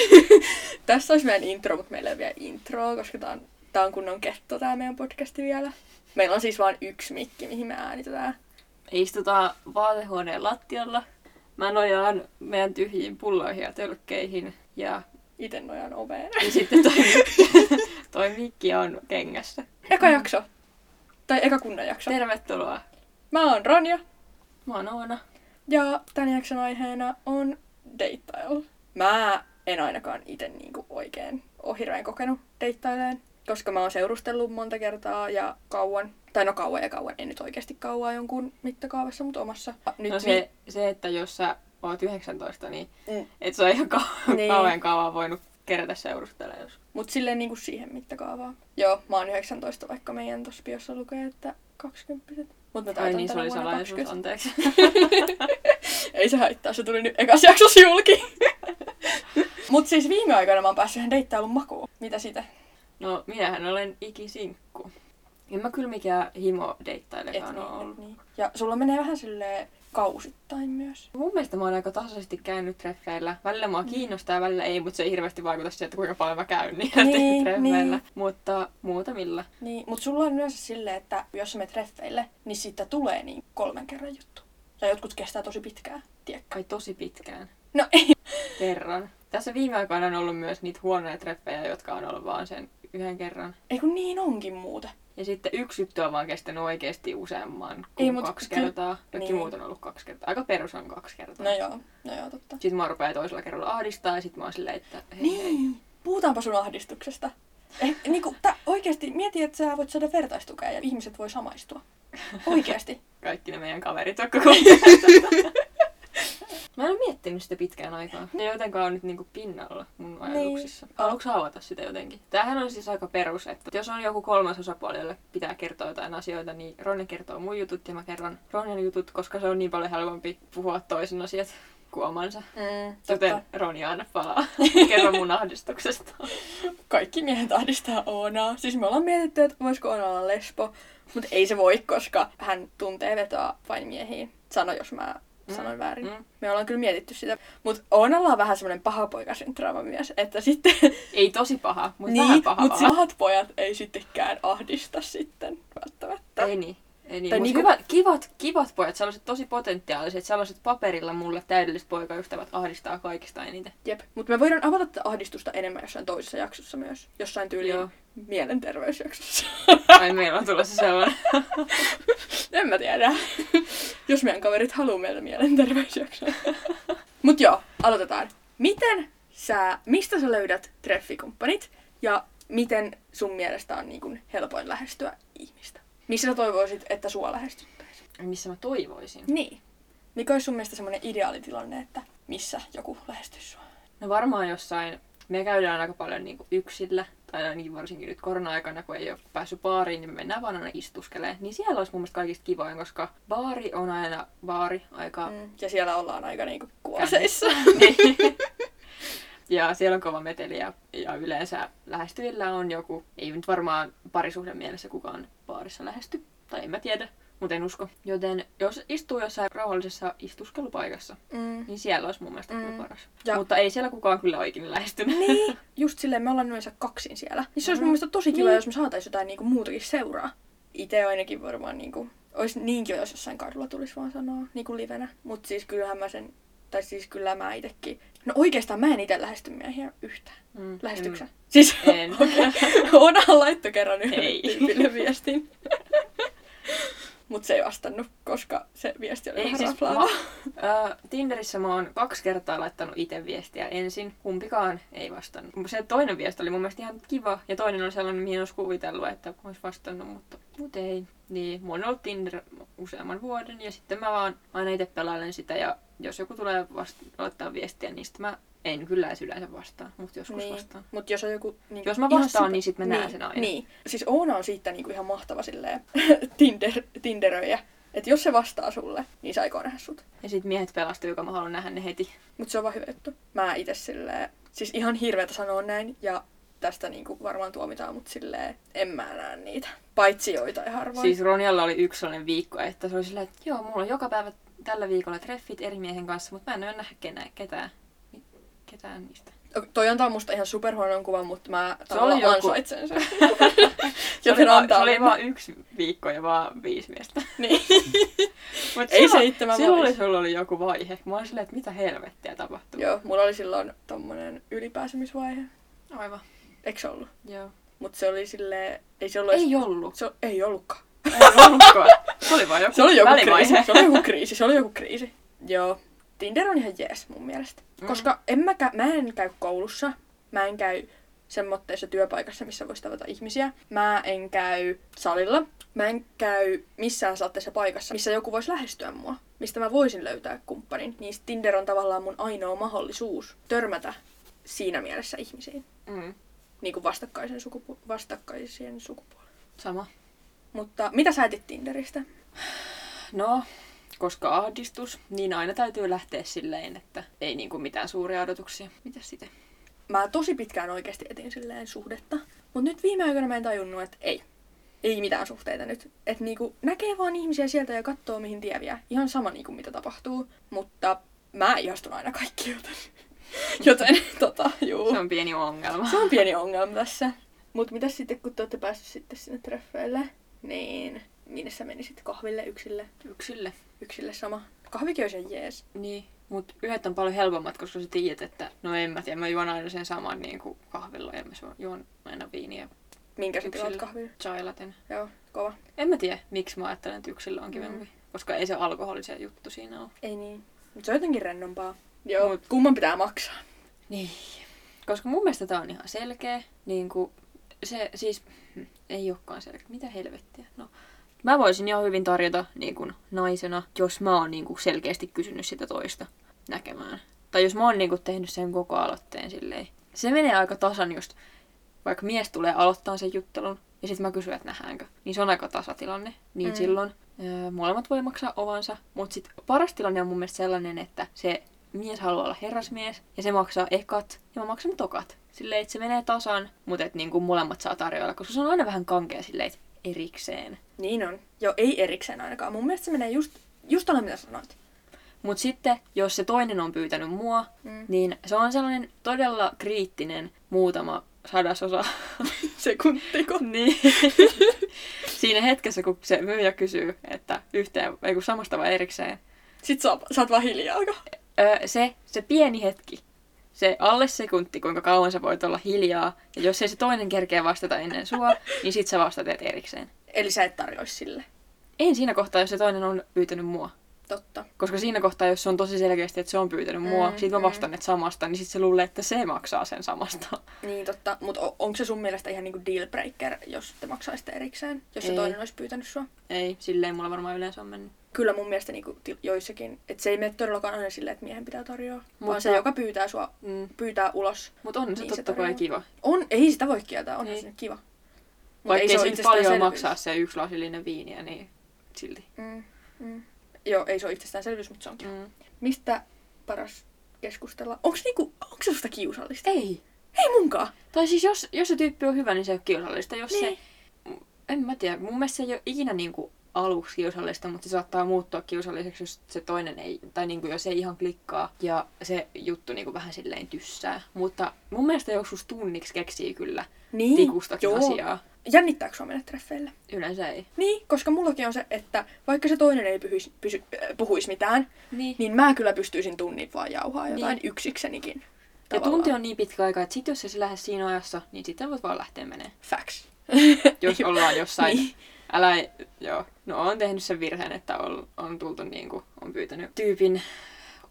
Tässä olisi meidän intro, mutta meillä ei ole vielä introa, koska tää on, tää on kunnon ketto tää meidän podcasti vielä. Meillä on siis vain yksi mikki, mihin me äänitetään. Me istutaan vaatehuoneen lattialla. Mä nojaan meidän tyhjiin pulloihin ja tölkkeihin. Ja, Ite nojaan oveen. ja sitten toi, toi mikki on kengässä. Eka jakso. Tai eka kunnon jakso. Tervetuloa. Mä oon Ronja. Mä oon Oona. Ja tämän jakson aiheena on deittailu. Mä en ainakaan itse niinku oikein ole hirveän kokenut deittaileen, koska mä oon seurustellut monta kertaa ja kauan. Tai no kauan ja kauan, en nyt oikeasti kauan jonkun mittakaavassa, mutta omassa. Nyt No se, se, että jos sä oot 19, niin Mm. et sä ihan kau- Niin. kauan kauan voinut kerätä seurustella jos. Mut silleen niinku siihen mittakaavaan. Joo, mä oon 19, vaikka meidän tossa biossa lukee, että 20 Mut mä Ai niin, se oli salaisuus, 20. anteeksi. Ei se haittaa, se tuli nyt ekas jaksossa julki. Mut siis viime aikoina mä oon päässyt ihan deittailun makuun. Mitä siitä? No, minähän olen ikisinkku. En mä kyllä mikään himo deittailekaan niin, ole ollut. niin. Ja sulla menee vähän silleen kausittain myös. Mun mielestä mä oon aika tasaisesti käynyt treffeillä. Välillä mua kiinnostaa, välillä ei, mutta se ei hirveästi vaikuta siihen, että kuinka paljon mä käyn niillä Niin, treffeillä. niin. Mutta muutamilla. Niin, mut sulla on myös silleen, että jos menet treffeille, niin siitä tulee niin kolmen kerran juttu. Ja jotkut kestää tosi pitkään, tiedätkö? Kai tosi pitkään. No ei. Kerran. Tässä viime aikoina on ollut myös niitä huonoja treffejä, jotka on ollut vaan sen yhden kerran. Ei kun niin onkin muuten. Ja sitten yksi juttu on vaan kestänyt oikeasti useamman kuin Ei, mut kaksi kyllä- kertaa. Kaikki niin. muut on ollut kaksi kertaa. Aika perus on kaksi kertaa. No joo, no joo, totta. Sitten mä rupean toisella kerralla ahdistaa ja sitten mä oon silleen, että hei hei. Niin, puhutaanpa sun ahdistuksesta. Eh, niinku, tää, oikeesti mieti, että sä voit saada vertaistukea ja ihmiset voi samaistua. Oikeesti. Kaikki ne meidän kaverit, jotka. Mä en ole miettinyt sitä pitkään aikaa. Ne jotenkaan on nyt niinku pinnalla mun ajatuksissa. Niin. Haluatko avata sitä jotenkin? Tämähän on siis aika perus, että jos on joku kolmas osapuoli, jolle pitää kertoa jotain asioita, niin Ronja kertoo mun jutut ja mä kerron Ronjan jutut, koska se on niin paljon helpompi puhua toisen asiat kuin omansa. Mm, Joten Ronja anna palaa. Kerro mun ahdistuksesta. Kaikki miehet ahdistaa Oonaa. Siis me ollaan mietitty, että voisiko Oona olla lesbo, mutta ei se voi, koska hän tuntee vetoa vain miehiin. Sano, jos mä Mm, sanoin väärin. mm. Me ollaan kyllä mietitty sitä. Mutta Oonalla on vähän semmoinen paha poikasyndrooma myös, että sitten... Ei tosi paha, mutta vähän niin, paha mutta pahat pojat ei sittenkään ahdista sitten välttämättä. Ei niin. Ei niin. Mut niinku- hyvät, kivat, kivat pojat, sellaiset tosi potentiaaliset, sellaiset paperilla mulle täydelliset poikaystävät ahdistaa kaikista eniten. Jep. Mutta me voidaan avata tätä ahdistusta enemmän jossain toisessa jaksossa myös. Jossain tyyliin Joo. mielenterveysjaksossa. Ai meillä on tulossa sellainen. en mä tiedä. Jos meidän kaverit haluaa meiltä mielenterveysjaksoa. Mut joo, aloitetaan. Miten sä, mistä sä löydät treffikumppanit ja miten sun mielestä on niin kun helpoin lähestyä ihmistä? Missä sä toivoisit, että sua lähestyttäisiin? Missä mä toivoisin? Niin. Mikä olisi sun mielestä semmoinen ideaalitilanne, että missä joku lähestyisi sua? No varmaan jossain, me käydään aika paljon niinku yksillä, tai ainakin varsinkin nyt korona-aikana, kun ei ole päässyt baariin, niin me mennään vaan aina istuskelemaan. Niin siellä olisi mun mielestä kaikista kivoin, koska baari on aina baari aika Mm. Ja siellä ollaan aika niinku kuoseissa. niin. Ja siellä on kova meteli ja, ja yleensä lähestyvillä on joku, ei nyt varmaan parisuhden mielessä kukaan baarissa lähesty, tai en mä tiedä, mutta en usko. Joten jos istuu jossain rauhallisessa istuskelupaikassa, Mm. niin siellä olisi mun mielestä Mm. kyllä paras. Ja- Mutta ei siellä kukaan kyllä oikein lähestynyt. Niin, just silleen me ollaan yleensä kaksin siellä. Niin se olisi Mhm. mun mielestä tosi kiva, Niin. jos me saatais jotain niinku muutakin seuraa. Itse ainakin varmaan niinku, olisi niin kiva, jos jossain kadulla tulisi vaan sanoa niinku livenä. Mut siis kyllähän mä sen, tai siis kyllä mä itekin. No oikeastaan mä en itse lähesty miehiä yhtään. Mm, Lähestyksä? en- Siis En. Ona laittoi kerran yhdelle Ei. tyypille viestin. Mut se ei vastannut, koska se viesti oli Ei vähän siis, mä, äh, Tinderissä mä oon kaksi kertaa laittanut itse viestiä ensin. Kumpikaan ei vastannut. Se toinen viesti oli mun mielestä ihan kiva. Ja toinen oli sellainen, mihin olisi kuvitellut, että olisi vastannut, mutta, mutta ei. Niin, mulla on ollut Tinder useamman vuoden ja sitten mä vaan aina itse pelailen sitä ja jos joku tulee vasta- laittaa viestiä, niin sitten mä en kyllä edes yleensä vastaan, mutta joskus Niin. vastaan. Mut jos on joku... Niin, Jos mä vastaan, super- niin sit mä näen niin, sen aina. Niin. Siis Oona on siitä niinku ihan mahtava silleen Tinder, Tinderöijä. Että jos se vastaa sulle, niin se aikoo nähdä sut. Ja sitten miehet pelastuu, joka mä haluan nähdä ne heti. Mut se on vaan hyvä juttu. Mä itse silleen... Siis ihan hirveetä sanoa näin ja tästä niinku varmaan tuomitaan, mut silleen en mä näe niitä. Paitsi joitain harvoin. Siis Ronjalla oli yksi sellainen viikko, että se oli silleen, että joo, mulla on joka päivä tällä viikolla treffit eri miehen kanssa, mutta mä en ole nähdä ketään. Ketään niistä. Toi antaa musta ihan superhuonon kuvan, mutta mä Se oli joku- ansaitsen sen. Se oli, vaan, se oli vaan yksi viikko ja vaan viisi miestä. Niin. Mut Ei silloin- se itse mä Silloin oli, sulla oli joku vaihe. Mä olin silleen, että mitä helvettiä tapahtuu. Joo, mulla oli silloin tommonen ylipääsemisvaihe. Aivan. Eikö se ollut? Joo. Mutta se oli silleen, ei se ollut edes- Ei ollut. Se, ei ollutkaan. Ei ollutkaan. Se oli vaan joku Se oli joku kriisi. Se oli joku kriisi. Se oli joku kriisi. Joo. Tinder on ihan jees mun mielestä. Mm. Koska en mä, kä- mä en käy koulussa. Mä en käy semmoitteessa työpaikassa, missä voisi tavata ihmisiä. Mä en käy salilla. Mä en käy missään saatteessa paikassa, missä joku voisi lähestyä mua. Mistä mä voisin löytää kumppanin. Niin Tinder on tavallaan mun ainoa mahdollisuus törmätä siinä mielessä ihmisiin. Mm. Niin kuin vastakkaisen sukupu- vastakkaisien sukupuolen. Sama. Mutta mitä sä etit Tinderistä? No, koska ahdistus, niin aina täytyy lähteä silleen, että ei niinku mitään suuria odotuksia. Mitäs sitten? mä tosi pitkään oikeasti etin silleen suhdetta. Mutta nyt viime aikoina mä en tajunnut, että ei. Ei mitään suhteita nyt. Että niinku näkee vaan ihmisiä sieltä ja katsoo mihin tie vie. Ihan sama niinku mitä tapahtuu. Mutta mä ihastun aina kaikki, joten, joten tota, juu. Se on pieni ongelma. Se on pieni ongelma tässä. Mutta mitä sitten, kun te olette päässyt sitten sinne treffeille, niin minne sä menisit kahville yksille? Yksilö. Yksille sama. Kahvikin olisi jees. Niin. Mut yhdet on paljon helpommat, koska sä tiedät, että no en mä tiedä, mä juon aina sen saman niin kuin kahvilla ja mä juon aina viiniä Minkä sä tilaat Yksille. kahville? chailaten. Joo, kova. En mä tiedä, miksi mä ajattelen, että yksilö on kivempi. Mm. Koska ei se alkoholi se juttu siinä ole. Ei niin. Mutta se on jotenkin rennompaa. Joo, Mut- kumman pitää maksaa? Niin. Koska mun mielestä tää on ihan selkeä. Niin kuin se siis hm, ei olekaan selkeä. Mitä helvettiä? No, mä voisin ihan hyvin tarjota niin kuin naisena, jos mä oon niin kuin selkeästi kysynyt sitä toista näkemään. Tai jos mä oon niin kuin tehnyt sen koko aloitteen silleen. Se menee aika tasan just, vaikka mies tulee aloittaa sen juttelun, ja sitten mä kysyn, että nähdäänkö. Niin se on aika tasatilanne. Niin Mm. mm. silloin öö, molemmat voi maksaa ovansa. Mutta sitten paras tilanne on mun mielestä sellainen, että se mies haluaa olla herrasmies, ja se maksaa ekat, ja mä maksan tokat. Silleen, että se menee tasan, mutta että niinku molemmat saa tarjoilla, koska se on aina vähän kankea silleen, että erikseen. Niin on. Joo, ei erikseen ainakaan. Mun mielestä se menee just, just alle mitä sanoit. Mutta sitten, jos se toinen on pyytänyt mua, Mm. niin se on sellainen todella kriittinen muutama sadasosa. Sekunttiko. niin. Siinä hetkessä, kun se myyjä kysyy, että yhteen, ei kun samasta vai erikseen, Sitten sä, sä oot vaan hiljaa. öö, se, se pieni hetki, se alle sekunti, kuinka kauan sä voit olla hiljaa, ja jos ei se toinen kerkeä vastata ennen sua, niin sit sä vastaat erikseen. Eli sä et tarjoisi sille. Ei siinä kohtaa, jos se toinen on pyytänyt mua. Totta. Koska siinä kohtaa, jos se on tosi selkeästi, että se on pyytänyt mua, Mm, sit mä mm. vastaan, että samasta, niin sit se luulee, että se maksaa sen samasta. Niin totta. Mutta onko se sun mielestä ihan niinku deal breaker, jos te maksaisitte erikseen? Jos se Ei. toinen olisi pyytänyt sua? Ei, silleen mulla varmaan yleensä on mennyt. Kyllä mun mielestä niinku joissakin, että se ei mene todellakaan aina silleen, että miehen pitää tarjoa. Mutta... Vaan se, joka pyytää sua, Mm. pyytää ulos. Mutta on se Niin se totta kai kiva. On, ei sitä voi kieltää, onhan Niin. se kiva. Vaikka ei se nyt paljon itsestäänselvyys. maksaa se yksi lasillinen viiniä, niin silti. Mm, mm. Joo, ei se ole itsestäänselvyys, mutta se on kiva. Mm. Mistä paras keskustella? Onks niinku, onks susta kiusallista? Ei. Ei munkaan. Tai siis jos, jos se tyyppi on hyvä, niin se ei ole kiusallista. Jos Niin. se... En mä tiedä. Mun mielestä se ei ole ikinä niinku aluksi kiusallista, mutta se saattaa muuttua kiusalliseksi, jos se toinen ei, tai niinku jos ei ihan klikkaa ja se juttu niinku vähän silleen tyssää. Mutta mun mielestä joskus tunniksi keksii kyllä Niin, tikustakin joo. asiaa. Jännittääkö sua mennä treffeille? Yleensä ei. Niin, koska mullakin on se, että vaikka se toinen ei pyhyis, pysy, äh, puhuisi mitään, Niin. niin mä kyllä pystyisin tunnin vaan jauhaa jotain Niin. yksiksenikin. Ja tunti on niin pitkä aika, että sit jos se lähde siinä ajassa, niin sitten voit vaan lähteä menee. Facts. Jos ollaan jossain Niin. Älä, joo. No on tehnyt sen virheen, että on, on tultu niinku, on pyytänyt tyypin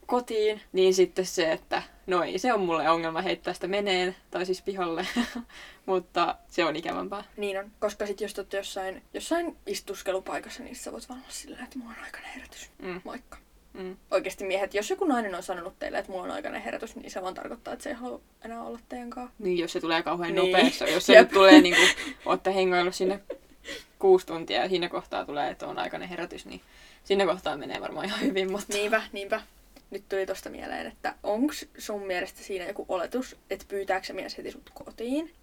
kotiin, niin sitten se, että no ei se on mulle ongelma heittää sitä meneen, tai siis pihalle, mutta se on ikävämpää. Niin on, koska sit jos te olette jossain, jossain istuskelupaikassa, niin sä voit vaan olla silleen, että mulla on aikainen herätys. Mm, Moikka. mm. Oikeesti miehet, jos joku nainen on sanonut teille, että mulla on aikainen herätys, niin se vaan tarkoittaa, että se ei halua enää olla teidän kanssa. Niin, jos se tulee kauhean Niin. nopeassa, jos se nyt tulee niinku, ootte hengaillut sinne kuusi tuntia ja siinä kohtaa tulee, että on aikainen herätys, niin siinä kohtaa menee varmaan ihan hyvin, mutta Niinpä, niinpä. Nyt tuli tosta mieleen, että onks sun mielestä siinä joku oletus, että pyytääkö se mies heti sut kotiin?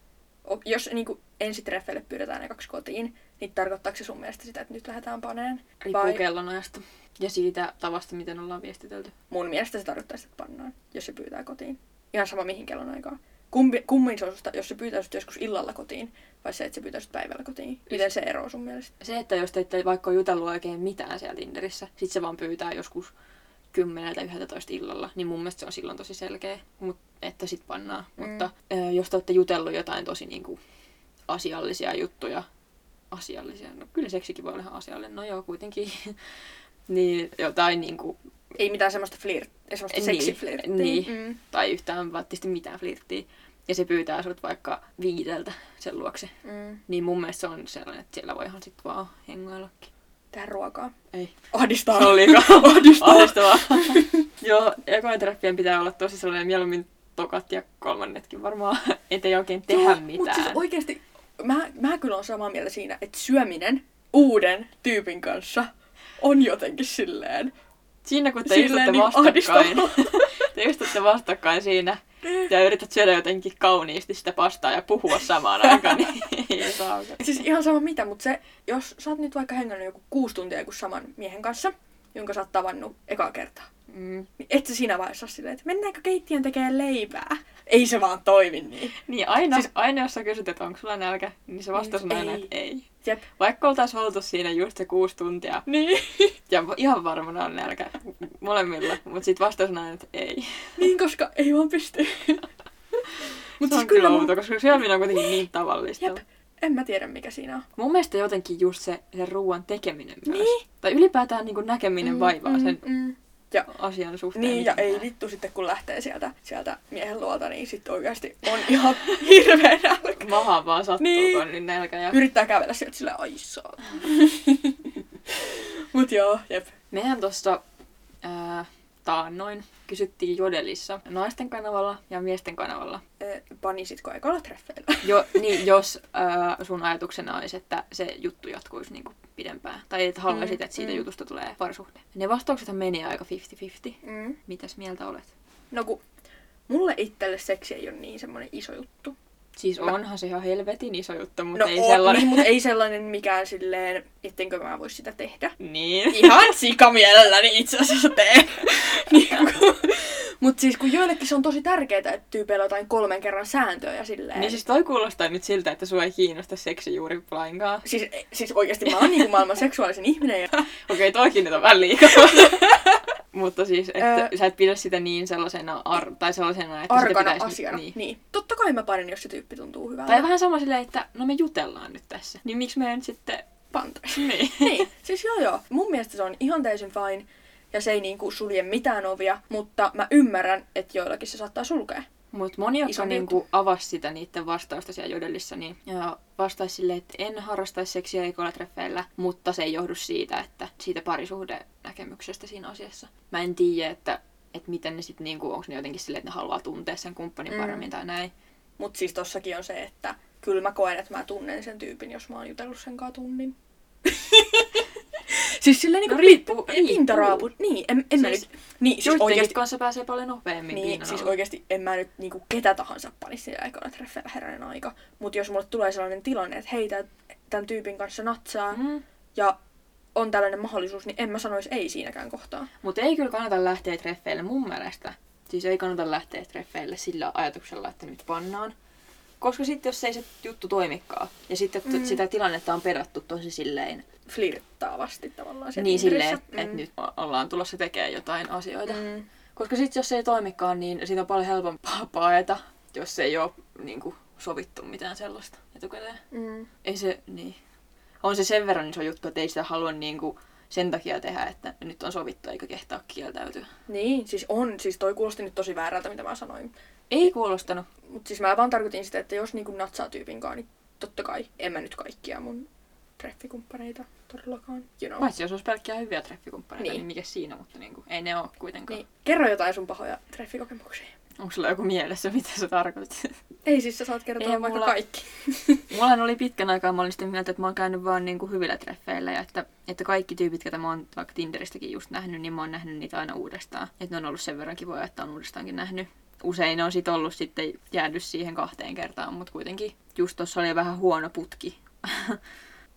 Jos niin ensitreffeille pyydetään ne kaksi kotiin, niin tarkoittaako se sun mielestä sitä, että nyt lähdetään paneen? riippuu Vai kellonajasta ja siitä tavasta, miten ollaan viestitelty. mun mielestä se tarkoittaa sitä, että pannaan, jos se pyytää kotiin. Ihan sama mihin kellon aikaa. Kumpi, kummin se on susta, jos se pyytää sut joskus illalla kotiin, vai se, että se pyytää sut päivällä kotiin? Miten se ero sun mielestä? Se, että jos te ette vaikka jutellut oikein mitään siellä Tinderissä, sit se vaan pyytää joskus 10 tai 11 illalla, niin mun mielestä se on silloin tosi selkeä, mut, että sit pannaan. Mm. Mutta ö, jos te olette jutellut jotain tosi niinku asiallisia juttuja, asiallisia, no kyllä seksikin voi olla ihan asiallinen, no joo kuitenkin, niin jotain niinku, Ei mitään semmoista flirt, semmoista Niin, seksiflirttiä. niin. Mm. tai yhtään välttämättä mitään flirttiä, ja se pyytää sut vaikka viideltä sen luokse, Mm. niin mun mielestä se on sellainen, että siellä voihan sit vaan hengaillakin. Tehdä ruokaa. Ei. Ahdistaa. Se on liikaa Ahdistaa. ahdistavaa. Joo, ekojen treffien pitää olla tosi sellainen mieluummin tokat ja kolmannetkin varmaan, ettei oikein tehdä Joo, mitään. Mutta siis oikeasti, mä, mä kyllä on samaa mieltä siinä, että syöminen uuden tyypin kanssa on jotenkin silleen. Siinä kun te silleen istutte niinku vastakkain, te istutte vastakkain siinä ja yrität syödä jotenkin kauniisti sitä pastaa ja puhua samaan aikaan, niin ei saa. Siis ihan sama mitä, mutta se, jos sä oot nyt vaikka hengannut joku kuusi tuntia joku saman miehen kanssa, jonka sä oot tavannut ekaa kertaa, Mm. niin et sä siinä vaiheessa ole silleen, että mennäänkö keittiön tekemään leipää? Ei se vaan toimi niin. Niin aina, Siis- aina jos sä kysyt, että onko sulla nälkä, niin se vastaus on aina, että ei. Jep. Vaikka oltaisiin oltu siinä just se kuusi tuntia, Niin. ja ihan varmana on nälkä molemmilla, mutta sitten vastaus on aina, että ei. niin, koska ei vaan pysty. Siis se on kyllä kyllä mun- outo, koska syöminen on kuitenkin niin tavallista. Jep. En mä tiedä mikä siinä on. Mun mielestä jotenkin just se, se ruoan tekeminen myös. Niin. Tai ylipäätään niin näkeminen vaivaa sen mm. Ja, asian suhteen. niin, ja ei vittu sitten kun lähtee sieltä, sieltä miehen luolta, niin sitten oikeasti on ihan hirveä nälkä. Maha vaan sattuu, Niin. kun on niin nälkä. Ja... Yrittää kävellä sieltä sillä ai. Mut joo, jep. Mehän tuossa taannoin kysyttiin Jodelissa naisten kanavalla ja miesten kanavalla. Eh, Panisitko ekalla treffeillä? Jo, niin, jos ää, sun ajatuksena olisi, että se juttu jatkuisi niin pidempään. Tai että haluaisit, Mm, että siitä mm. jutusta tulee parisuhde. Ne vastauksethan meni aika 50-50. Mm. Mitäs mieltä olet? No kun mulle itselle seksi ei ole niin semmoinen iso juttu. Siis Mä- onhan se ihan helvetin iso juttu, mutta no ei on, sellainen... Niin, mutta ei sellainen mikään silleen, ettenkö mä vois sitä tehdä. Niin. Ihan sikamielelläni itse asiassa teen. niin Mutta siis kun joillekin se on tosi tärkeää, että tyypeillä on jotain kolmen kerran sääntöä ja silleen. Niin siis toi kuulostaa nyt siltä, että sua ei kiinnosta seksi juuri lainkaan. siis, siis oikeasti mä oon niinku maailman seksuaalisin ihminen. Ja... Okei, toikin nyt on vähän liikaa. Mutta siis, että Ö- sä et pidä sitä niin sellaisena, ar- tai sellaisena, että sitä Arkana pitäisi... asiana. Niin. Niin. Totta kai mä parin, jos se tyyppi tuntuu hyvältä. Tai vähän sama silleen, että no me jutellaan nyt tässä. Niin miksi me nyt sitten... Pantais. Niin. niin, siis joo joo. Mun mielestä se on ihan täysin fine. Ja se ei niinku sulje mitään ovia, mutta mä ymmärrän, että joillakin se saattaa sulkea. Mutta moni, jotka Isompi niinku avasi sitä niiden vastausta siellä jodellissa, niin vastaisi silleen, että en harrastaisi seksiä ekolatreffeillä, mutta se ei johdu siitä, että siitä parisuhdenäkemyksestä siinä asiassa. Mä en tiedä, että, että miten ne sitten, niinku, onko ne jotenkin silleen, että ne haluaa tuntea sen kumppanin Mm. paremmin tai näin. Mut siis tossakin on se, että kyllä mä koen, että mä tunnen sen tyypin, jos mä oon jutellut sen kanssa tunnin. siis silleen niinku No riippuu- pin- riippuu. pintaraaput. Niin, en, en mä Siis nyt... Niin, siis oikeesti... kanssa pääsee paljon nopeammin Niin, pinnan siis alla. oikeesti en mä nyt niinku ketä tahansa panisi siellä ekana treffeillä herranen aika. Mut jos mulle tulee sellainen tilanne, että hei, tämän tyypin kanssa natsaa Mm. ja on tällainen mahdollisuus, niin en mä sanoisi ei siinäkään kohtaa. Mutta ei kyllä kannata lähteä treffeille mun mielestä. Siis ei kannata lähteä treffeille sillä ajatuksella, että nyt pannaan. Koska sitten jos ei se juttu toimikaan, ja sitten Mm. mm. sitä tilannetta on pedattu tosi silleen, Flirttaavasti tavallaan niin silleen, että et nyt ollaan tulossa tekemään jotain asioita. Mm. Mm. Koska sitten jos se ei toimikaan, niin siitä on paljon helpompaa paeta, jos ei ole niin kuin, sovittu mitään sellaista etukäteen. Mm. Ei se, niin. On se sen verran iso juttu, että ei sitä halua niin kuin, sen takia tehdä, että nyt on sovittu eikä kehtaa kieltäytyä. Niin, siis on. Siis toi kuulosti nyt tosi väärältä, mitä mä sanoin. Ei kuulostanut. Mutta siis mä vaan tarkoitin sitä, että jos niinku natsaa tyypin kanssa, niin totta kai en mä nyt kaikkia mun treffikumppaneita todellakaan. You know. Paitsi jos olisi pelkkiä hyviä treffikumppaneita, Niin. niin, mikä siinä, mutta niin kuin, ei ne ole kuitenkaan. Niin, kerro jotain sun pahoja treffikokemuksia. Onko sulla joku mielessä, mitä sä tarkoitit? Ei siis sä saat kertoa Ei vaikka mulla- kaikki. Mulla oli pitkän aikaa, mä olin sitä mieltä, että mä oon käynyt vaan niin kuin hyvillä treffeillä ja että, että kaikki tyypit, ketä mä oon vaikka Tinderistäkin just nähnyt, niin mä oon nähnyt niitä aina uudestaan. Että ne on ollut sen verran kivoja, että on uudestaankin nähnyt. Usein on sit ollut sitten jäänyt siihen kahteen kertaan, mutta kuitenkin just tossa oli vähän huono putki.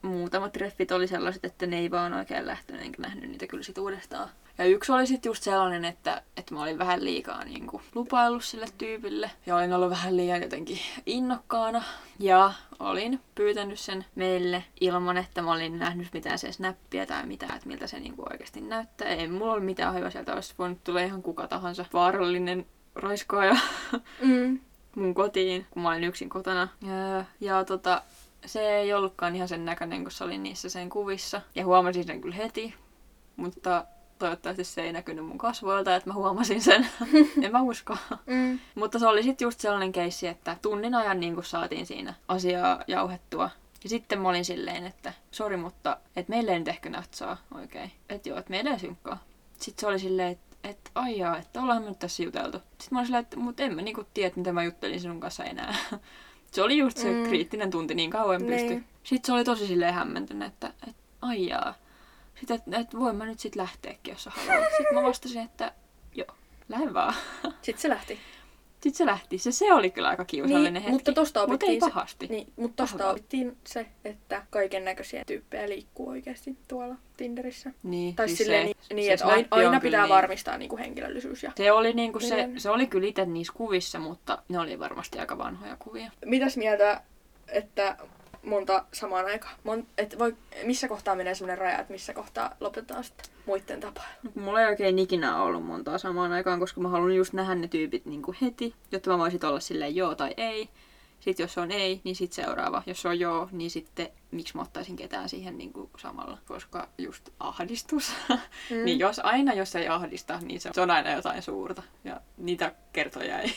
Muutamat treffit oli sellaiset, että ne ei vaan oikein lähtenyt, enkä nähnyt niitä kyllä sit uudestaan. Ja yksi oli sitten just sellainen, että, että mä olin vähän liikaa niin kuin, lupaillut sille tyypille. Ja olin ollut vähän liian jotenkin innokkaana. Ja olin pyytänyt sen meille ilman, että mä olin nähnyt mitään se snappia tai mitään, että miltä se niin kuin, oikeasti näyttää. Ei mulla ole mitään hyvää sieltä, olisi voinut tulla ihan kuka tahansa vaarallinen raiskaaja Mm. mun kotiin, kun mä olin yksin kotona. Ja, ja tota, se ei ollutkaan ihan sen näköinen, kun se oli niissä sen kuvissa. Ja huomasin sen kyllä heti, mutta toivottavasti se ei näkynyt mun kasvoilta, että mä huomasin sen. en mä usko. Mm. mutta se oli sitten just sellainen keissi, että tunnin ajan niin saatiin siinä asiaa jauhettua. Ja sitten mä olin silleen, että sori, mutta et meille ei nyt ehkä näyttää oikein. Että joo, että ei synkkaa. Sitten se oli silleen, että et aijaa, että ollaan me nyt tässä juteltu. Sitten mä olin silleen, että mut en mä niinku tiedä, mitä mä juttelin sinun kanssa enää. se oli just se Mm. kriittinen tunti niin kauan pysty. Niin. Sitten se oli tosi silleen hämmentynyt, että, että aijaa. Sitten, että, että voin mä nyt sit lähteäkin, jos sä haluat. Sitten mä vastasin, että joo, lähde vaan. Sitten se lähti. Sitten se lähti. Se, se oli kyllä aika kiusallinen Niin, hetki. mutta tosta Mut ei opittiin se- pahasti. Niin, mutta tosta opittiin se, että kaiken näköisiä tyyppejä liikkuu oikeasti tuolla Tinderissä. Niin, Tai siis silleen se, niin, niin se että aina, aina pitää niin- varmistaa niinku henkilöllisyys. Ja... Se oli, niinku se, Niin. se oli kyllä itse niissä kuvissa, mutta ne oli varmasti aika vanhoja kuvia. Mitäs mieltä, että monta samaan aikaan? Mon, et voi, missä kohtaa menee sellainen raja, että missä kohtaa lopetetaan sitten muiden tapaa? Mulla ei oikein ikinä ollut montaa samaan aikaan, koska mä haluan just nähdä ne tyypit niinku heti, jotta mä voisin olla silleen joo tai ei. Sitten jos on ei, niin sitten seuraava. Jos on joo, niin sitten miksi mä ottaisin ketään siihen niinku samalla. Koska just ahdistus. Mm. niin jos aina jos ei ahdista, niin se, se on aina jotain suurta. Ja niitä kertoja ei,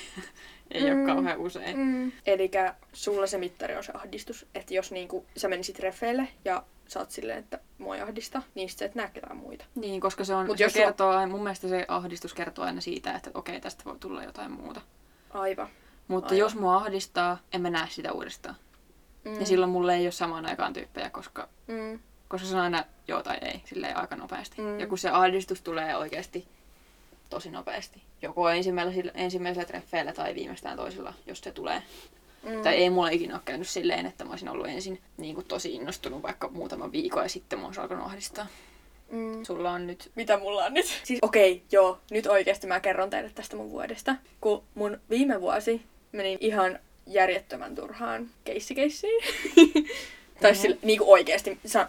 ei mm. Ole kauhean usein. Mm. Eli sulla se mittari on se ahdistus, että jos niinku sä menisit reffeille ja sä oot silleen, että mua ei ahdista, niin sit sä et näe ketään muita. Niin, koska se, on, Mut se jos kertoo, aina- mun mielestä se ahdistus kertoo aina siitä, että okei, tästä voi tulla jotain muuta. Aivan. Mutta Aivan. jos mua ahdistaa, en mä näe sitä uudestaan. Mm. Ja silloin mulle ei ole samaan aikaan tyyppejä, koska, Mm. koska se on aina joo tai ei, silleen aika nopeasti. Mm. Ja kun se ahdistus tulee oikeasti tosi nopeasti. Joko ensimmäisellä, ensimmäisellä treffeillä tai viimeistään toisella, jos se tulee. Mm. Tai ei mulla ikinä ole käynyt silleen, että mä olisin ollut ensin niin kuin tosi innostunut vaikka muutaman viikon ja sitten mua olisi alkanut ahdistaa. Mm. Sulla on nyt... Mitä mulla on nyt? Siis okei, okay, joo, nyt oikeasti mä kerron teille tästä mun vuodesta. Kun mun viime vuosi meni ihan järjettömän turhaan keissikeissiin. tai Mhm. sillä, niinku oikeesti, sä,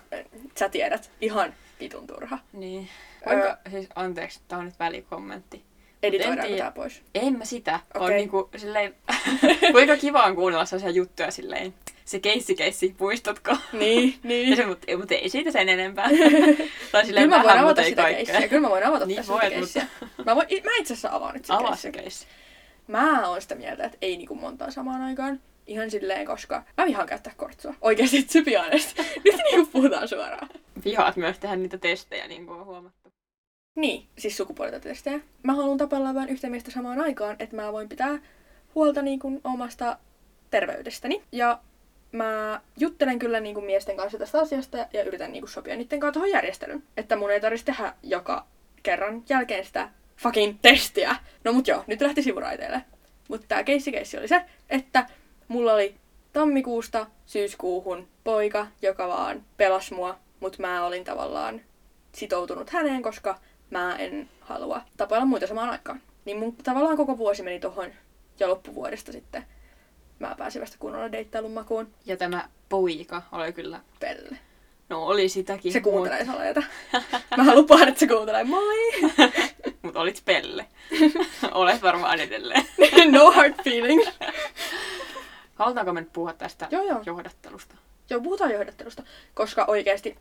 sä tiedät, ihan vitun turha. Niin. Öö. Voinko, siis anteeksi, tää on nyt välikommentti. Editoidaanko tää pois? En mä sitä. Okay. On niinku silleen, kuinka kiva on kuunnella sellaisia juttuja silleen, se keissi keissi, muistatko? Niin, Ja niin. se, mutta, mutta ei siitä sen enempää. tai Kyllä silleen mä voin avata mutta sitä kaikkea. keissiä. Kyllä mä voin avata Niin voit, sitä keissiä. Mä, voin, mä itse asiassa avaan nyt sitä Avaa se keissi. Mä oon sitä mieltä, että ei niinku montaa samaan aikaan. Ihan silleen, koska mä vihaan käyttää kortsua. Oikeesti, to be honest. Nyt niinku puhutaan suoraan. Vihaat myös tehdä niitä testejä, niin kuin huomattu. Niin, siis sukupuolitestejä. Mä haluan tapella vain yhtä miestä samaan aikaan, että mä voin pitää huolta niin kuin omasta terveydestäni. Ja mä juttelen kyllä niin kuin miesten kanssa tästä asiasta ja yritän niin kuin sopia niiden kanssa tuohon järjestelyn. Että mun ei tarvitsisi tehdä joka kerran jälkeen sitä fucking testiä. No mut joo, nyt lähti sivuraiteille. Mutta tää keissi oli se, että mulla oli tammikuusta syyskuuhun poika, joka vaan pelasi mua, mutta mä olin tavallaan sitoutunut häneen, koska mä en halua tapailla muita samaan aikaan. Niin mun tavallaan koko vuosi meni tohon ja loppuvuodesta sitten mä pääsin vasta kunnolla deittailun makuun Ja tämä poika oli kyllä, Pelle. no oli sitäkin. Se kuuntelee salaita. Mä lupaan, että se kuuntelee. Moi! Mutta olit pelle. Olet varmaan edelleen. no hard feelings. Halutaanko me nyt puhua tästä Joo, joo. johdattelusta? Joo, puhutaan johdattelusta, koska oikeasti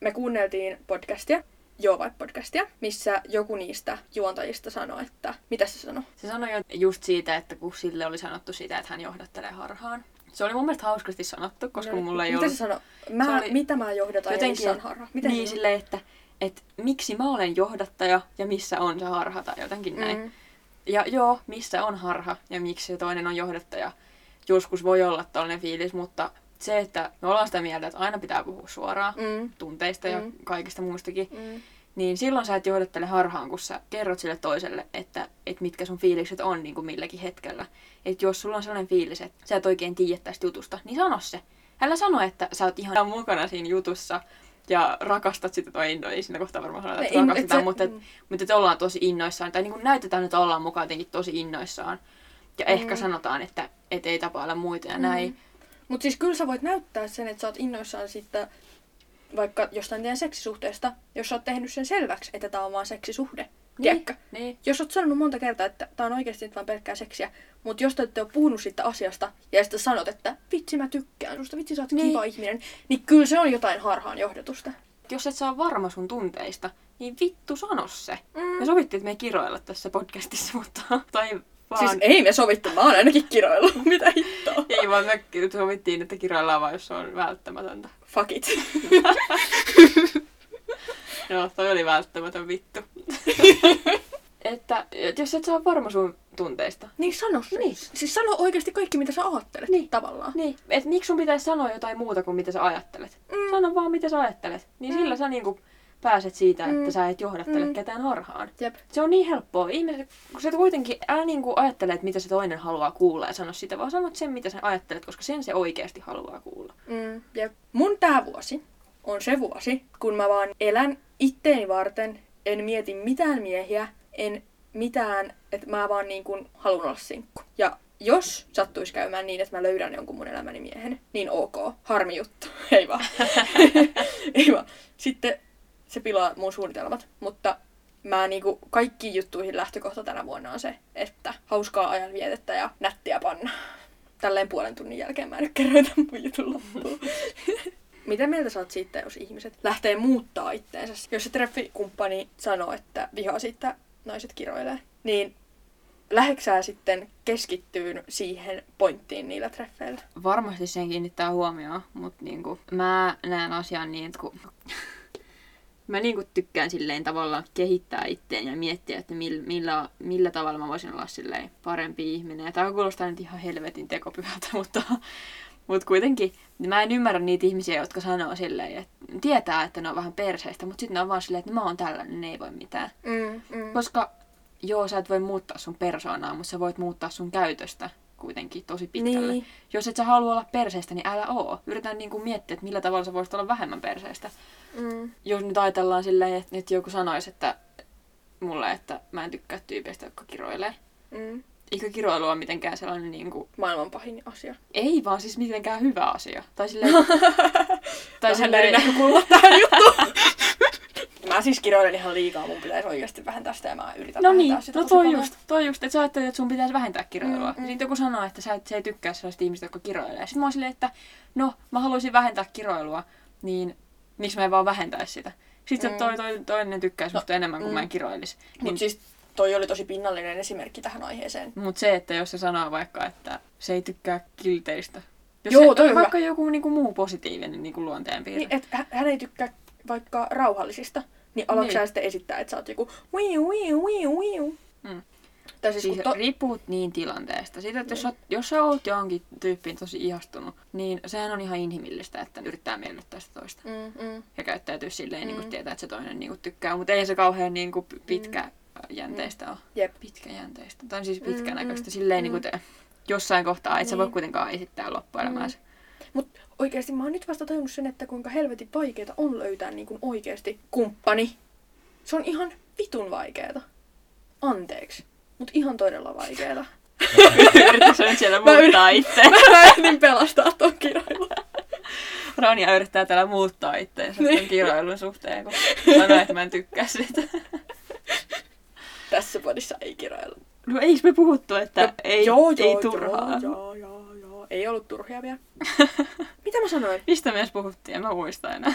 me kuunneltiin podcastia, Joo vai podcastia, missä joku niistä juontajista sanoi, että... Mitä se sanoi? Se sanoi jo just siitä, että kun sille oli sanottu sitä, että hän johdattelee harhaan. Se oli mun mielestä hauskasti sanottu, koska No, mulla ei mitä ollut... se sanoi? Mä, Se oli- Mitä mä johdatan ja Jotenkin- missä on harha? Miten niin silleen, että, että miksi mä olen johdattaja ja missä on se harha tai jotenkin näin. Mm. Ja joo, missä on harha ja miksi se toinen on johdattaja. Joskus voi olla tällainen fiilis, mutta se, että me ollaan sitä mieltä, että aina pitää puhua suoraan Mm. tunteista ja Mm. kaikista muustakin, Mm. niin silloin sä et johdattele harhaan, kun sä kerrot sille toiselle, että, että mitkä sun fiilikset on niin kuin milläkin hetkellä. Että jos sulla on sellainen fiilis, että sä et oikein tiedä tästä jutusta, niin sano se. Älä sano, että sä oot ihan mukana siinä jutussa ja rakastat sitä tai inno, ei siinä kohtaa varmaan sanota, että et rakastetaan, se- mutta, et, mm. mutta että ollaan tosi innoissaan, tai niin kuin näytetään, että ollaan mukaan jotenkin tosi innoissaan. Ja ehkä Mm. sanotaan, että et ei tapailla muita ja näin. Mutta siis kyllä sä voit näyttää sen, että sä oot innoissaan siitä vaikka jostain teidän seksisuhteesta, jos sä oot tehnyt sen selväksi, että tää on vaan seksisuhde. Tiedätkö? Niin. Jos oot sanonut monta kertaa, että tää on oikeasti nyt vaan pelkkää seksiä, mutta jos te ette ole puhunut siitä asiasta ja sitten sanot, että vitsi mä tykkään susta, vitsi sä oot Niin. kiva ihminen, niin kyllä se on jotain harhaan johdetusta. Jos et saa varma sun tunteista, niin vittu sano se. Mm. Me sovittiin, että me ei kiroilla tässä podcastissa, mutta tai vaan... Siis ei me sovittu, mä oon ainakin kiroillut. Mitä hittoa? Ei vaan me sovittiin, että kiroillaan vaan, jos se on välttämätöntä. Fuck it. Joo, toi oli välttämätön vittu. että, että jos et saa varma sun tunteista. niin sano se. Niin. Siis sano oikeasti kaikki, mitä sä ajattelet. Niin. Tavallaan. Niin, että miksi sun pitäisi sanoa jotain muuta kuin mitä sä ajattelet. Mm. Sano vaan mitä sä ajattelet. Niin Mm. sillä sä niinku pääset siitä, että Mm. sä et johdattele Mm. ketään harhaan. Jep. Se on niin helppoa. Ihmiset, kun sä kuitenkin älä niinku ajattele, että mitä se toinen haluaa kuulla ja sano sitä, vaan sanot sen, mitä sä ajattelet, koska sen se oikeasti haluaa kuulla. Mm, jep. Mun tää vuosi on se vuosi, kun mä vaan elän itteeni varten, en mieti mitään miehiä, en mitään, että mä vaan niin kuin haluan olla sinkku. Ja jos sattuisi käymään niin, että mä löydän jonkun mun elämäni miehen, niin ok, harmi juttu, ei vaan. ei vaan. Sitten se pilaa mun suunnitelmat, mutta mä niinku kaikkiin juttuihin lähtökohta tänä vuonna on se, että hauskaa ajanvietettä ja nättiä panna. Tälleen puolen tunnin jälkeen mä en nyt kerroita mun jutun loppuun. Mitä mieltä sä oot siitä, jos ihmiset lähtee muuttaa itteensä? Jos se treffikumppani sanoo, että vihaa siitä naiset kiroilee, niin läheksää sitten keskittyyn siihen pointtiin niillä treffeillä? Varmasti sen kiinnittää huomioon, mutta niinku, mä näen asian niin, että kun mä niinku tykkään silleen tavallaan kehittää itteen ja miettiä, että millä, millä, millä tavalla mä voisin olla silleen parempi ihminen. Ja tää kuulostaa nyt ihan helvetin tekopyhältä, mutta, mutta kuitenkin mä en ymmärrä niitä ihmisiä, jotka sanoo silleen, että tietää, että ne on vähän perseistä, mutta sitten ne on vaan silleen, että mä oon tällainen, ne ei voi mitään. Mm, mm. Koska joo, sä et voi muuttaa sun persoonaa, mutta sä voit muuttaa sun käytöstä kuitenkin tosi pitkälle. Niin. Jos et sä halua olla perseestä, niin älä oo. Yritän niinku miettiä, että millä tavalla sä voisit olla vähemmän perseestä. Mm. Jos nyt ajatellaan silleen, että, että joku sanoisi, että mulle, että mä en tykkää tyypeistä, jotka kiroilee. Mm. Eikö kiroilu ole mitenkään sellainen niinku... Maailman pahin asia. Ei vaan siis mitenkään hyvä asia. Tai silleen... tai Vähän eri silleen... näkökulma tähän juttuun. Mä siis kiroilen ihan liikaa, mun pitäisi oikeasti vähentää sitä ja mä yritän No niin, sitä no toi just, toi just, että sä ajattelet, että sun pitäisi vähentää kiroilua. Mm, Mm, mm. Sitten joku sanoo, että sä et, se ei tykkää sellaista ihmistä, jotka kiroilee. Sitten mä oon silleen, että no, mä haluaisin vähentää kiroilua, niin miksi mä en vaan vähentäisi sitä? Sitten Mm. mm. toi, toi, toinen tykkää musta no, enemmän kuin mm. mä en kiroilisi. Mut Niin, siis toi oli tosi pinnallinen esimerkki tähän aiheeseen. Mut se, että jos se sanoo vaikka, että se ei tykkää kilteistä. Jos Joo, se, toi on vaikka joku niinku muu positiivinen niinku luonteenpiirre. Niin, et hä- hän ei tykkää vaikka rauhallisista, niin alatko Niin. sä sitten esittää, että sä oot joku wiu, wiu, wiu, wiu. Mm. Tai siis, Siis to... riippuu niin tilanteesta. Siitä, että jos, Niin. sä, oot- jos sä oot johonkin tyyppiin tosi ihastunut, niin sehän on ihan inhimillistä, että yrittää miellyttää sitä toista. Mm, mm. Ja käyttäytyy silleen, mm. niin Mm. kuin tietää, että se toinen niin kuin tykkää. Mutta ei se kauhean niin kuin pitkä jänteistä ole. Jep. Pitkäjänteistä. Tai siis Mm, pitkänäköistä. mm, silleen mm. niin kuin te, jossain kohtaa et sä voi Niin. kuitenkaan esittää loppuelämäänsä. Mut oikeesti mä oon nyt vasta tajunnut sen, että kuinka helvetin vaikeeta on löytää niin kuin oikeesti kumppani. Se on ihan vitun vaikeeta. Anteeksi. Mut ihan todella vaikeeta. Yritätkö sä nyt siellä muuttaa itse? Mä yritin pelastaa ton kiroilun. Ronja yrittää täällä muuttaa itseensä Niin. niin. kiroilun suhteen, kun sanoo, että mä en tykkää sitä. Tässä podissa ei kiroilla. No eikö me puhuttu, että ei, joo, ei joo, turhaa? Joo, joo, joo. Ei ollut turhia vielä. Mitä mä sanoin? Mistä me edes puhuttiin? En mä muista enää.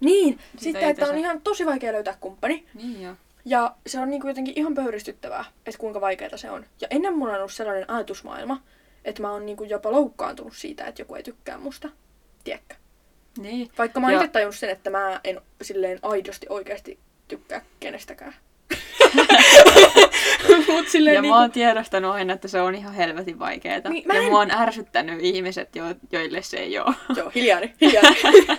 Niin, Sitä sitten, että on itse- ihan tosi vaikea löytää kumppani. niin joo. Ja se on niinku jotenkin ihan pöyristyttävää, että kuinka vaikeaa se on. Ja ennen mulla on ollut sellainen ajatusmaailma, että mä oon niinku jopa loukkaantunut siitä, että joku ei tykkää musta. Tiedätkö? Niin. Vaikka mä oon Ja- itse tajunnut sen, että mä en silleen aidosti oikeasti tykkää kenestäkään. Mut silleen Ja niinku... mä oon tiedostanut aina, että se on ihan helvetin vaikeeta. Niin, mä ja en- mua on ärsyttänyt ihmiset, jo, joille se ei oo. Joo, hiljainen, hiljainen.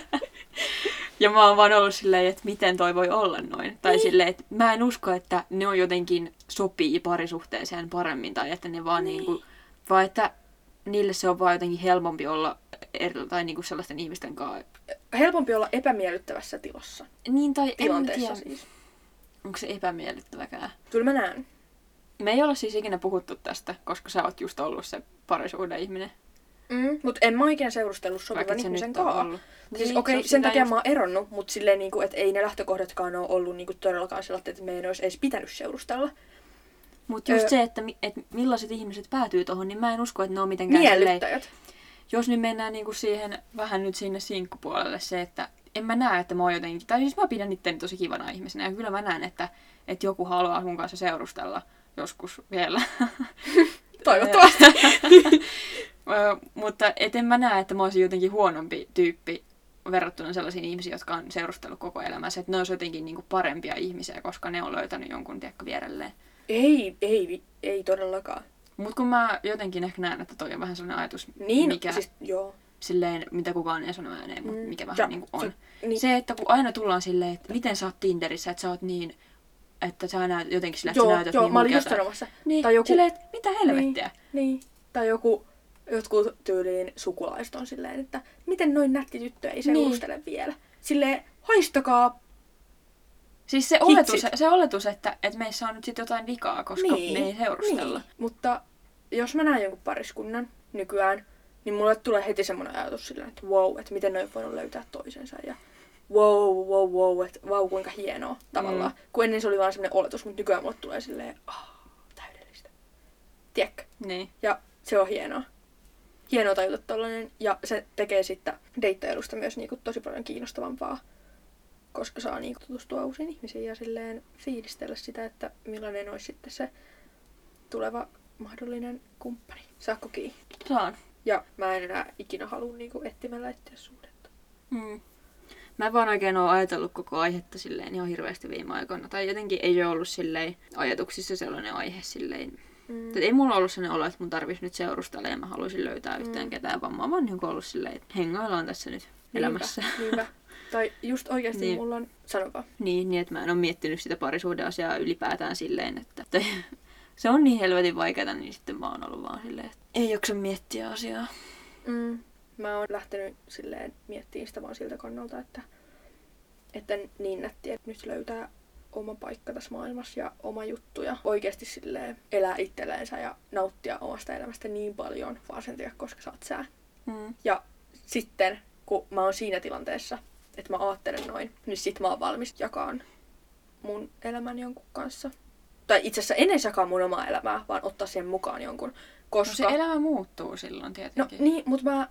Ja mä oon vaan ollut silleen, että miten toi voi olla noin. Tai Niin. silleen, että mä en usko, että ne on jotenkin sopii parisuhteeseen paremmin. Tai että ne vaan Niin. niinku, vaan että niille se on vaan jotenkin helpompi olla eri, tai niinku sellaisten ihmisten kanssa helpompi olla epämiellyttävässä tilassa. Niin, tai en Tilanteessa tiedä, siis. Onko se epämiellyttäväkään. Kyllä mä näen. Me ei olla siis ikinä puhuttu tästä, koska sä oot just ollut se parisuuden ihminen. Mm, mutta en mä ikinä seurustellut sopivan ihmisen kanssa. Siis Niin, okei, se on sen takia just- mä oon eronnut, mutta silleen niinku, että ei ne lähtökohdatkaan ole ollut niinku todellakaan sellaiset, että meidän olisi edes pitänyt seurustella. Mutta just Öö. se, että, mi- et millaiset ihmiset päätyy tuohon, niin mä en usko, että ne on mitenkään silleen, Miellyttäjät. jos nyt mennään niinku siihen vähän nyt sinne sinkkupuolelle se, että en mä näe, että mä oon jotenkin, tai siis mä pidän itteni tosi kivana ihmisenä ja kyllä mä näen, että, että joku haluaa mun kanssa seurustella joskus vielä. Toivottavasti. Mutta et en mä näe, että mä olisin jotenkin huonompi tyyppi verrattuna sellaisiin ihmisiin, jotka on seurustellut koko elämänsä. Että ne olisi jotenkin niinku parempia ihmisiä, koska ne on löytänyt jonkun tiekka vierelleen. ei, ei, ei todellakaan. Mutta kun mä jotenkin ehkä näen, että toi on vähän sellainen ajatus, Niin, mikä, siis joo. Silleen, mitä kukaan ei sano ääneen, mutta Mm. mikä Ja vähän niin kuin on. se- niin. Se, että kun aina tullaan silleen, että miten sä oot Tinderissä, että sä oot niin, että sä näytät jotenkin sillä, että Joo, sä näytät joo, niin mä olin just sanomassa. Niin, Tai joku- silleen, että mitä helvettiä. Niin. Tai joku, jotkut tyyliin sukulaiset on silleen, että miten noin nätti tyttö ei seurustele niin. vielä. Silleen, haistakaa. Siis se Hitsit. oletus, se oletus että, että meissä on nyt sit jotain vikaa, koska niin. me ei seurustella. Niin. Mutta jos mä näen jonkun pariskunnan nykyään, niin mulle tulee heti semmoinen ajatus silleen, että wow, että miten noin voinut löytää toisensa. Ja wow, wow, wow, että wow, kuinka hienoa tavallaan. Mm. Kun ennen se oli vaan semmoinen oletus, mutta nykyään mulle tulee silleen, ah, täydellistä. Tiedätkö? Niin. Ja se on hienoa. Hienoa tajuta tollanen. Ja se tekee sitten deittailusta myös niinku tosi paljon kiinnostavampaa. Koska saa niinku tutustua uusiin ihmisiin ja silleen fiilistellä sitä, että millainen olisi sitten se tuleva mahdollinen kumppani. Saakko kiinni? Saan. Ja mä en enää ikinä halua niinku etsimällä etsiä suhdetta. Mm. Mä en vaan oikein ole ajatellut koko aihetta silleen ihan hirveästi viime aikoina. Tai jotenkin ei ole ollut silleen ajatuksissa sellainen aihe silleen. Mm. Et ei mulla ollut sellainen olo, että mun tarvitsisi nyt seurustella ja mä haluaisin löytää yhtään Mm. ketään, vaan mä oon vaan niinku ollut silleen, että hengaillaan tässä nyt elämässä. Niinpä, niinpä. Tai just oikeasti Niin. niin. mulla on, sano vaan. Niin, niin, että mä en ole miettinyt sitä parisuuden asiaa ylipäätään silleen, että että se on niin helvetin vaikeaa, niin sitten mä oon ollut vaan silleen, että ei jaksa miettiä asiaa. Mm. Mä oon lähtenyt silleen miettimään sitä vaan siltä kannalta, että, että niin nätti, että nyt löytää oma paikka tässä maailmassa ja oma juttu ja oikeasti silleen elää itselleensä ja nauttia omasta elämästä niin paljon vaan sen takia, koska sä oot sää. Mm. Ja sitten, kun mä oon siinä tilanteessa, että mä ajattelen noin, niin sit mä oon valmis jakaan mun elämän jonkun kanssa. Tai itse asiassa en edes jakaa mun omaa elämää, vaan ottaa siihen mukaan jonkun. No Koska... se elämä muuttuu silloin No tietenkin. niin, mutta mä,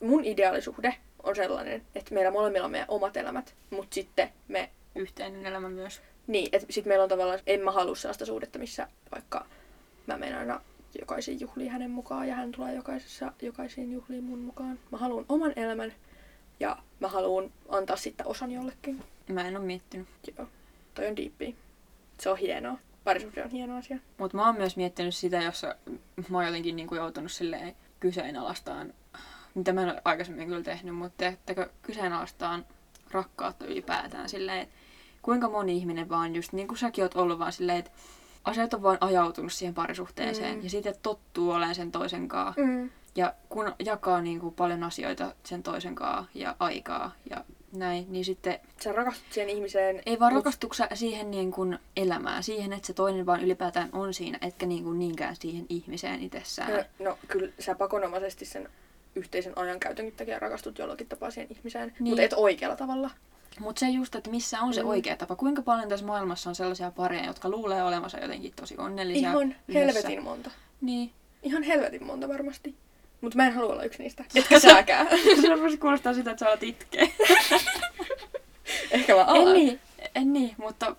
mun ideaalisuhde on sellainen, että meillä molemmilla on meidän omat elämät, mutta sitten me, Yhteinen elämä myös. niin, että sitten meillä on tavallaan, en mä halua sellaista suhdetta, missä vaikka mä menen aina jokaisiin juhliin hänen mukaan ja hän tulee jokaisessa, jokaisiin juhliin mun mukaan. Mä haluan oman elämän ja mä haluan antaa sitten osan jollekin. Mä en ole miettinyt. Joo, toi on diippi. Se on hienoa. Parisuhde on hieno asia. Mutta mä oon myös miettinyt sitä, jossa mä oon jotenkin niinku joutunut silleen kyseenalaistaan, mitä mä en ole aikaisemmin kyllä tehnyt, mutta teettekö kyseenalaistaan rakkautta ylipäätään silleen, että kuinka moni ihminen vaan just niin kuin säkin oot ollut vaan silleen, että asiat on vaan ajautunut siihen parisuhteeseen Mm. ja sitten tottuu olemaan sen toisen kaa. Mm. Ja kun jakaa niin kuin paljon asioita sen toisen kaa ja aikaa ja näin, niin sitten Sä rakastut siihen ihmiseen. ei vaan mut- rakastuksa siihen niin kuin elämään, siihen, että se toinen vaan ylipäätään on siinä, etkä niin kuin niinkään siihen ihmiseen itsessään. No, no kyllä sä pakonomaisesti sen yhteisen ajankäytönkin takia rakastut jollakin tapaa siihen ihmiseen, Niin. mutta et oikealla tavalla. Mutta se just, että missä on se Mm. oikea tapa. Kuinka paljon tässä maailmassa on sellaisia pareja, jotka luulee olevansa jotenkin tosi onnellisia Ihan yhdessä. helvetin monta. Niin. Ihan helvetin monta varmasti. Mutta mä en halua olla yksi niistä. Etkä säkään. se kuulostaa sitä, että sä alat itkeä. Ehkä mä alan. en niin, en niin, mutta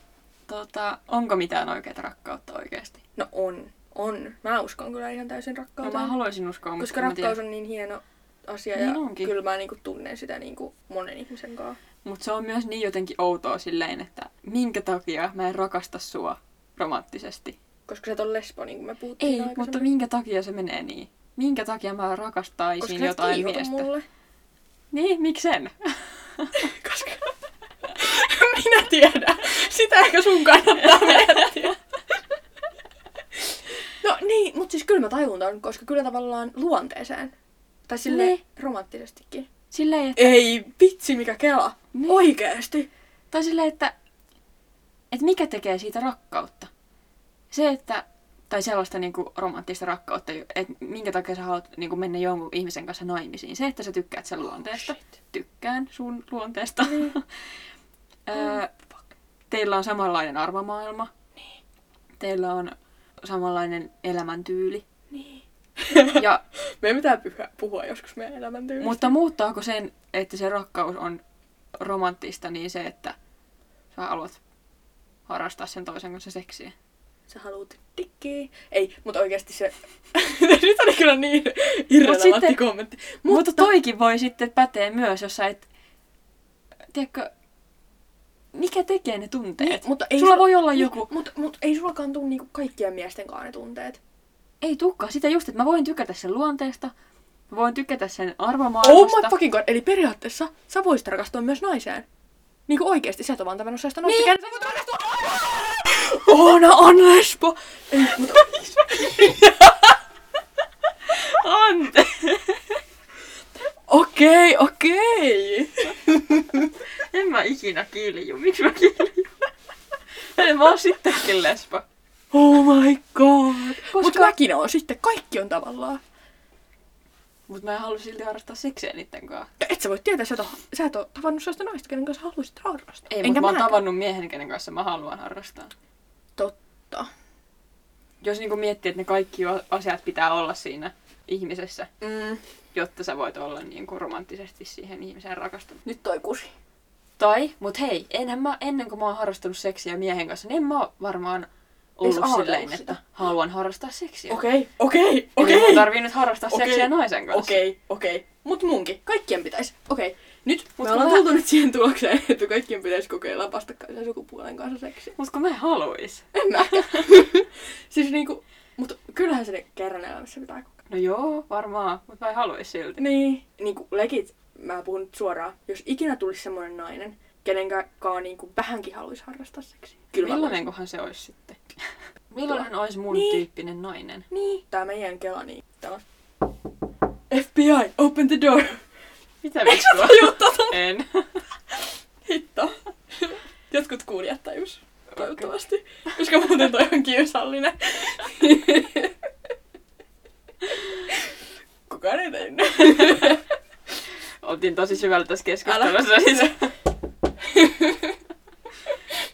tota, onko mitään oikeaa rakkautta oikeasti? No on. On. Mä uskon kyllä ihan täysin No rakkauteen. mä haluaisin uskoa, mutta koska mä tiedän- rakkaus on niin hieno asia Niin ja onkin. kyllä mä niinku tunnen sitä niinku monen ihmisen kanssa. Mutta se on myös niin jotenkin outoa silleen, että minkä takia mä en rakasta sua romanttisesti. Koska sä et ole lesbo, niin kuin me puhuttiin Ei, mutta minkä takia se menee niin? Minkä takia mä rakastaisin Koska jotain miestä? mulle. Niin, miksen? Koska minä tiedän. Sitä ehkä sun kannattaa miettiä. No niin, mutta siis kyllä mä tajun ton, koska kyllä tavallaan luonteeseen. Tai sille Niin. romanttisestikin. Silleen, että, Ei, vitsi mikä kela. Niin. Oikeesti. tai silleen, että, että mikä tekee siitä rakkautta. Se, että, tai sellaista niinku romanttista rakkautta, että minkä takia sä haluat niinku mennä jonkun ihmisen kanssa naimisiin. Se, että sä tykkäät sen luonteesta. Tykkään sun luonteesta. Öö, teillä on samanlainen arvomaailma. Niin. Teillä on samanlainen elämäntyyli. Niin. Ja, Meidän pitää puhua, puhua joskus meidän elämäntyylistä. mutta muuttaako sen, että se rakkaus on romanttista, niin se, että sä haluat harrastaa sen toisen kanssa seksiä? Sä haluut dikkiä. Ei, mutta oikeasti se... Nyt oli kyllä niin irrelevantti sitten- kommentti. Mutta toikin voi sitten päteä myös, jos sä et... Tiedätkö, mikä tekee ne tunteet? Niin, mutta ei Sulla sul- voi olla niin, joku... Mutta mut ei sullakaan tuu niinku kaikkien miesten kanssa ne tunteet. Ei tukkaa sitä just, että mä voin tykätä sen luonteesta, mä voin tykätä sen Oh arvomaailmasta. my fucking god. Eli periaatteessa sä voisit rakastua myös naiseen. Niinku oikeesti, sä et ole vaan tavannut sellaista naista, Niin. sä voit rakastua. Oona on lesbo! Ei, mutta... Okei, okei. en mä ikinä kilju. Miksi mä? En mä oon sittenkin lesbo. Oh my god. Koska- Mutta mäkin on sitten, kaikki on tavallaan. Mut mä en halua silti harrastaa seksiä niitten kanssa. Et sä voi tietää, sä et, oo, sä et oo tavannut sellaista naista, kenen kanssa haluaisit harrastaa. Ei, Enkä mutta mä oon mäkään. tavannut miehen, kenen kanssa mä haluan harrastaa. Totta. Jos niinku miettii, että ne kaikki asiat pitää olla siinä ihmisessä, Mm, jotta sä voit olla niinku romanttisesti siihen ihmiseen rakastunut. nyt toi kusi. Tai, mut hei, enhän mä ennen kuin mä oon harrastanut seksiä miehen kanssa, niin en mä varmaan ollut Ees silleen, sitä. että haluan harrastaa seksiä. Okei, okei, Eli okei. mun tarvii nyt harrastaa Okei. seksiä naisen kanssa. Okei, okei. Mut munkin. Kaikkien pitäisi. Okei. Nyt Mut me ollaan mä- tultu nyt siihen tulokseen, että kaikkien pitäisi kokeilla vastakkaisen sukupuolen kanssa seksiä. Mut kun mä en haluis. En mä. siis niinku, mut kyllähän se kerran elämässä pitää kokea. No joo, varmaan, mut mä en haluis silti. Niin. Niinku legit, mä puhun nyt suoraan, jos ikinä tulisi semmoinen nainen, kenenkaan niinku vähänkin haluaisi harrastaa seksiä. Kyllä. Millainenkohan se olisi sitten? Millainen olisi mun Niin. tyyppinen nainen? Niin. Tää meidän kela, niin on FBI, open the door. Mitä Eikö sä vittua? tajua tota? En. Hitto. Jotkut kuulijat tajus. Toivottavasti. Koska muuten toi on kiusallinen. Kukaan ei tehnyt. Oltiin tosi syvällä tässä keskustelussa. Siis.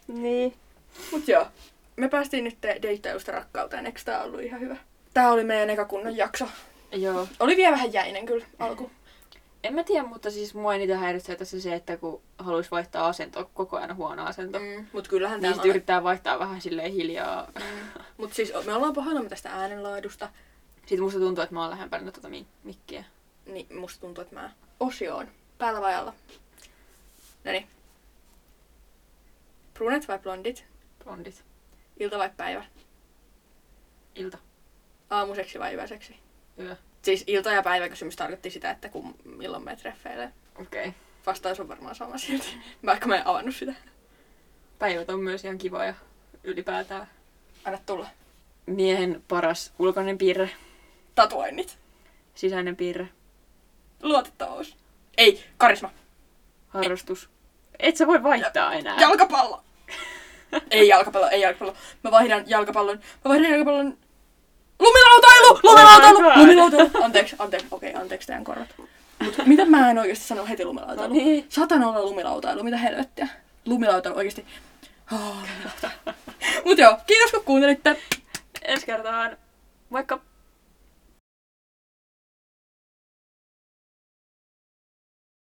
niin. Mut joo. Me päästiin nyt deittailusta rakkauteen. Eikö tää ollut ihan hyvä? Tää oli meidän eka kunnon jakso. Joo. Oli vielä vähän jäinen kyllä alku. En mä tiedä, mutta siis mua eniten häiritsee tässä se, että kun haluaisi vaihtaa asentoa, kun koko ajan on huono asento. Mm. Mm, mut kyllähän Niin sit yrittää vaihtaa vähän silleen hiljaa. Mut siis me ollaan pahoillamme tästä äänenlaadusta. Sitten musta tuntuu, että mä oon lähempänä mi- mikkiä. Niin musta tuntuu, että mä osioon. Päällä vai alla? Noniin. Brunet vai blondit? Blondit. Ilta vai päivä? Ilta. Aamuseksi vai yöseksi? Yö. Siis ilta- ja päiväkysymys tarkoitti sitä, että kun, milloin me treffeilee. Okei. Okay. Vastaus on varmaan sama silti, vaikka mä en avannut sitä. Päivät on myös ihan kivoja ylipäätään. Anna tulla. Miehen paras ulkoinen piirre, Tatuoinnit. sisäinen piirre, Luotettavuus. Ei, karisma. harrastus. Et sä voi vaihtaa enää. Jalkapallo. ei jalkapallo, ei jalkapallo. Mä vaihdan jalkapallon. Mä vaihdan jalkapallon. Lumilautailu! Lumilautailu! Lumilautailu! Anteeksi, anteeksi. Okei, okay, anteeksi teidän korvat. Mut mitä mä en oikeesti sano heti lumilautailu? No niin. Satan olla lumilautailu, mitä helvettiä. Lumilautailu oikeesti. Oh, lumilautailu. Mut joo, kiitos kun kuuntelitte. Ensi kertaan. Moikka!